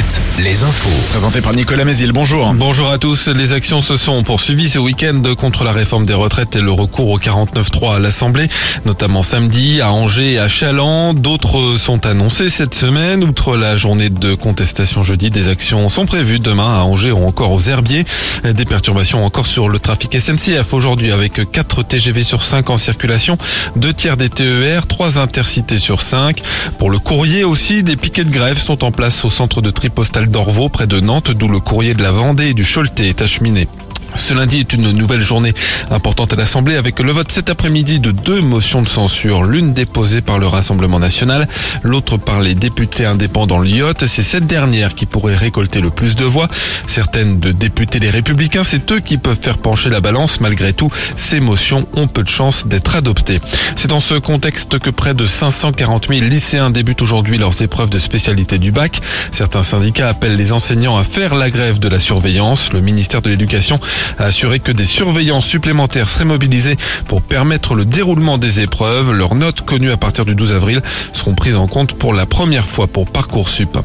7, les infos. Présenté par Nicolas Mézil, bonjour. Bonjour à tous. Les actions se sont poursuivies ce week-end contre la réforme des retraites et le recours au 49.3 à l'Assemblée, notamment samedi à Angers et à Chaland. D'autres sont annoncés cette semaine. Outre la journée de contestation jeudi, des actions sont prévues demain à Angers ou encore aux Herbiers. Des perturbations encore sur le trafic SNCF aujourd'hui avec 4 TGV sur 5 en circulation, 2 tiers des TER, 3 intercités sur 5. Pour le courrier aussi, des piquets de grève sont en place au centre de tri postal d'Orvaux près de Nantes, d'où le courrier de la Vendée et du Choletais est acheminé. Ce lundi est une nouvelle journée importante à l'Assemblée avec le vote cet après-midi de deux motions de censure, l'une déposée par le Rassemblement national, l'autre par les députés indépendants Lyotte. C'est cette dernière qui pourrait récolter le plus de voix. Certaines de députés des Républicains, c'est eux qui peuvent faire pencher la balance. Malgré tout, ces motions ont peu de chances d'être adoptées. C'est dans ce contexte que près de 540 000 lycéens débutent aujourd'hui leurs épreuves de spécialité du bac. Certains syndicats appellent les enseignants à faire la grève de la surveillance. Le ministère de l'Éducation a assuré que des surveillants supplémentaires seraient mobilisés pour permettre le déroulement des épreuves. Leurs notes connues à partir du 12 avril seront prises en compte pour la première fois pour Parcoursup.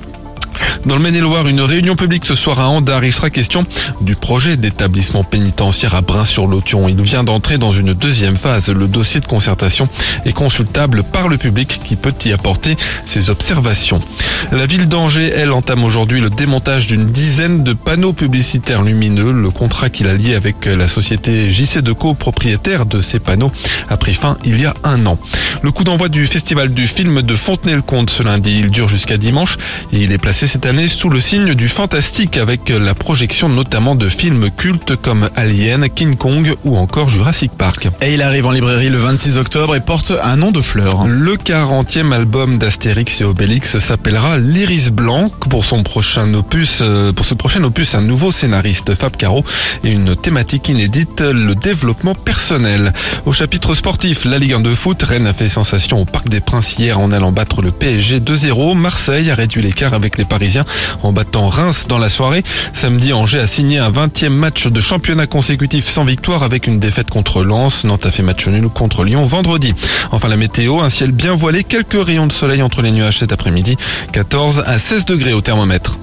Dans le Maine-et-Loire, une réunion publique ce soir à Andar. Il sera question du projet d'établissement pénitentiaire à Brin-sur-Lotion. Il vient d'entrer dans une deuxième phase. Le dossier de concertation est consultable par le public qui peut y apporter ses observations. La ville d'Angers, elle, entame aujourd'hui le démontage d'une dizaine de panneaux publicitaires lumineux. Le contrat qu'il a lié avec la société JC Deco, propriétaire de ces panneaux, a pris fin il y a un an. Le coup d'envoi du festival du film de Fontenay-le-Comte ce lundi, il dure jusqu'à dimanche et il est placé cette année sous le signe du fantastique avec la projection notamment de films cultes comme Alien, King Kong ou encore Jurassic Park. Et il arrive en librairie le 26 octobre et porte un nom de fleur. Le 40e album d'Astérix et Obélix s'appellera L'Iris Blanc. Pour son prochain opus, euh, pour ce prochain opus, un nouveau scénariste, Fab Caro, et une thématique inédite, le développement personnel. Au chapitre sportif, la Ligue 1 de foot, Rennes a fait sensation au Parc des Princes hier en allant battre le PSG 2-0. Marseille a réduit l'écart avec les Parisiens en battant Reims dans la soirée. Samedi, Angers a signé un 20e match de championnat consécutif sans victoire avec une défaite contre Lens. Nantes a fait match nul contre Lyon vendredi. Enfin, la météo, un ciel bien voilé, quelques rayons de soleil entre les nuages cet après-midi, 14 à 16 degrés au thermomètre.